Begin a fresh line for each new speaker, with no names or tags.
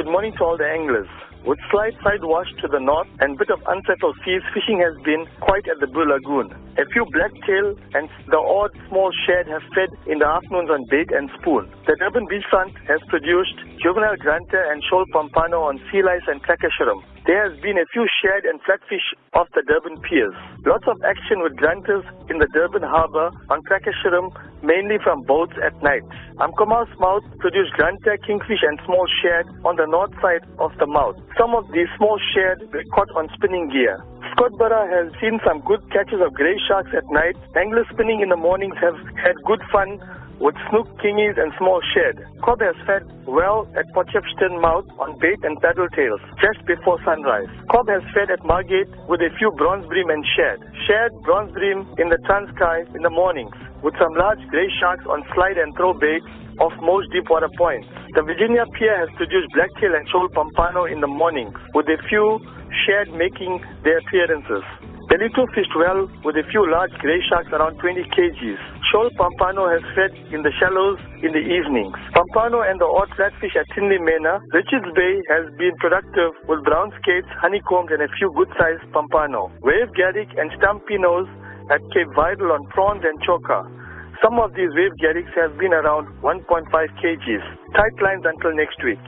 Good morning to all the anglers. With slight side wash to the north and bit of unsettled seas, fishing has been quite at the Blue Lagoon. A few blacktail and the odd small shad have fed in the afternoons on bait and spoon. The Durban beachfront has produced juvenile grunter and shoal pompano on sea lice and cracker. There has been a few shad and flatfish off the Durban piers. Lots of action with grunters in the Durban harbour on shrimp, mainly from boats at night. Umkomaas mouth produced grunter, kingfish and small shad on the north side of the mouth. Some of these small shad were caught on spinning gear. Scottburgh has seen some good catches of grey sharks at night. Anglers spinning in the mornings have had good fun with snook, kingies and small shad. Kob has fed well at Potchefstroom mouth on bait and paddle tails just before sunrise. Kob has fed at Margate with a few bronze bream and shad. Shad, bronze bream in the Transkei in the mornings with some large grey sharks on slide and throw baits off most deep water points. The Virginia Pier has produced blacktail and shoal pompano in the mornings with a few shad making their appearances. The little fished well with a few large grey sharks around 20 kgs. Shoal Pompano has fed in the shallows in the evenings. Pompano and the odd flatfish at Tinley Manor, Richards Bay has been productive with brown skates, honeycombs and a few good-sized Pompano. Wave Garrick and stumpnose at Cape Vidal on prawns and chokka. Some of these wave garricks have been around 1.5 kgs. Tight lines until next week.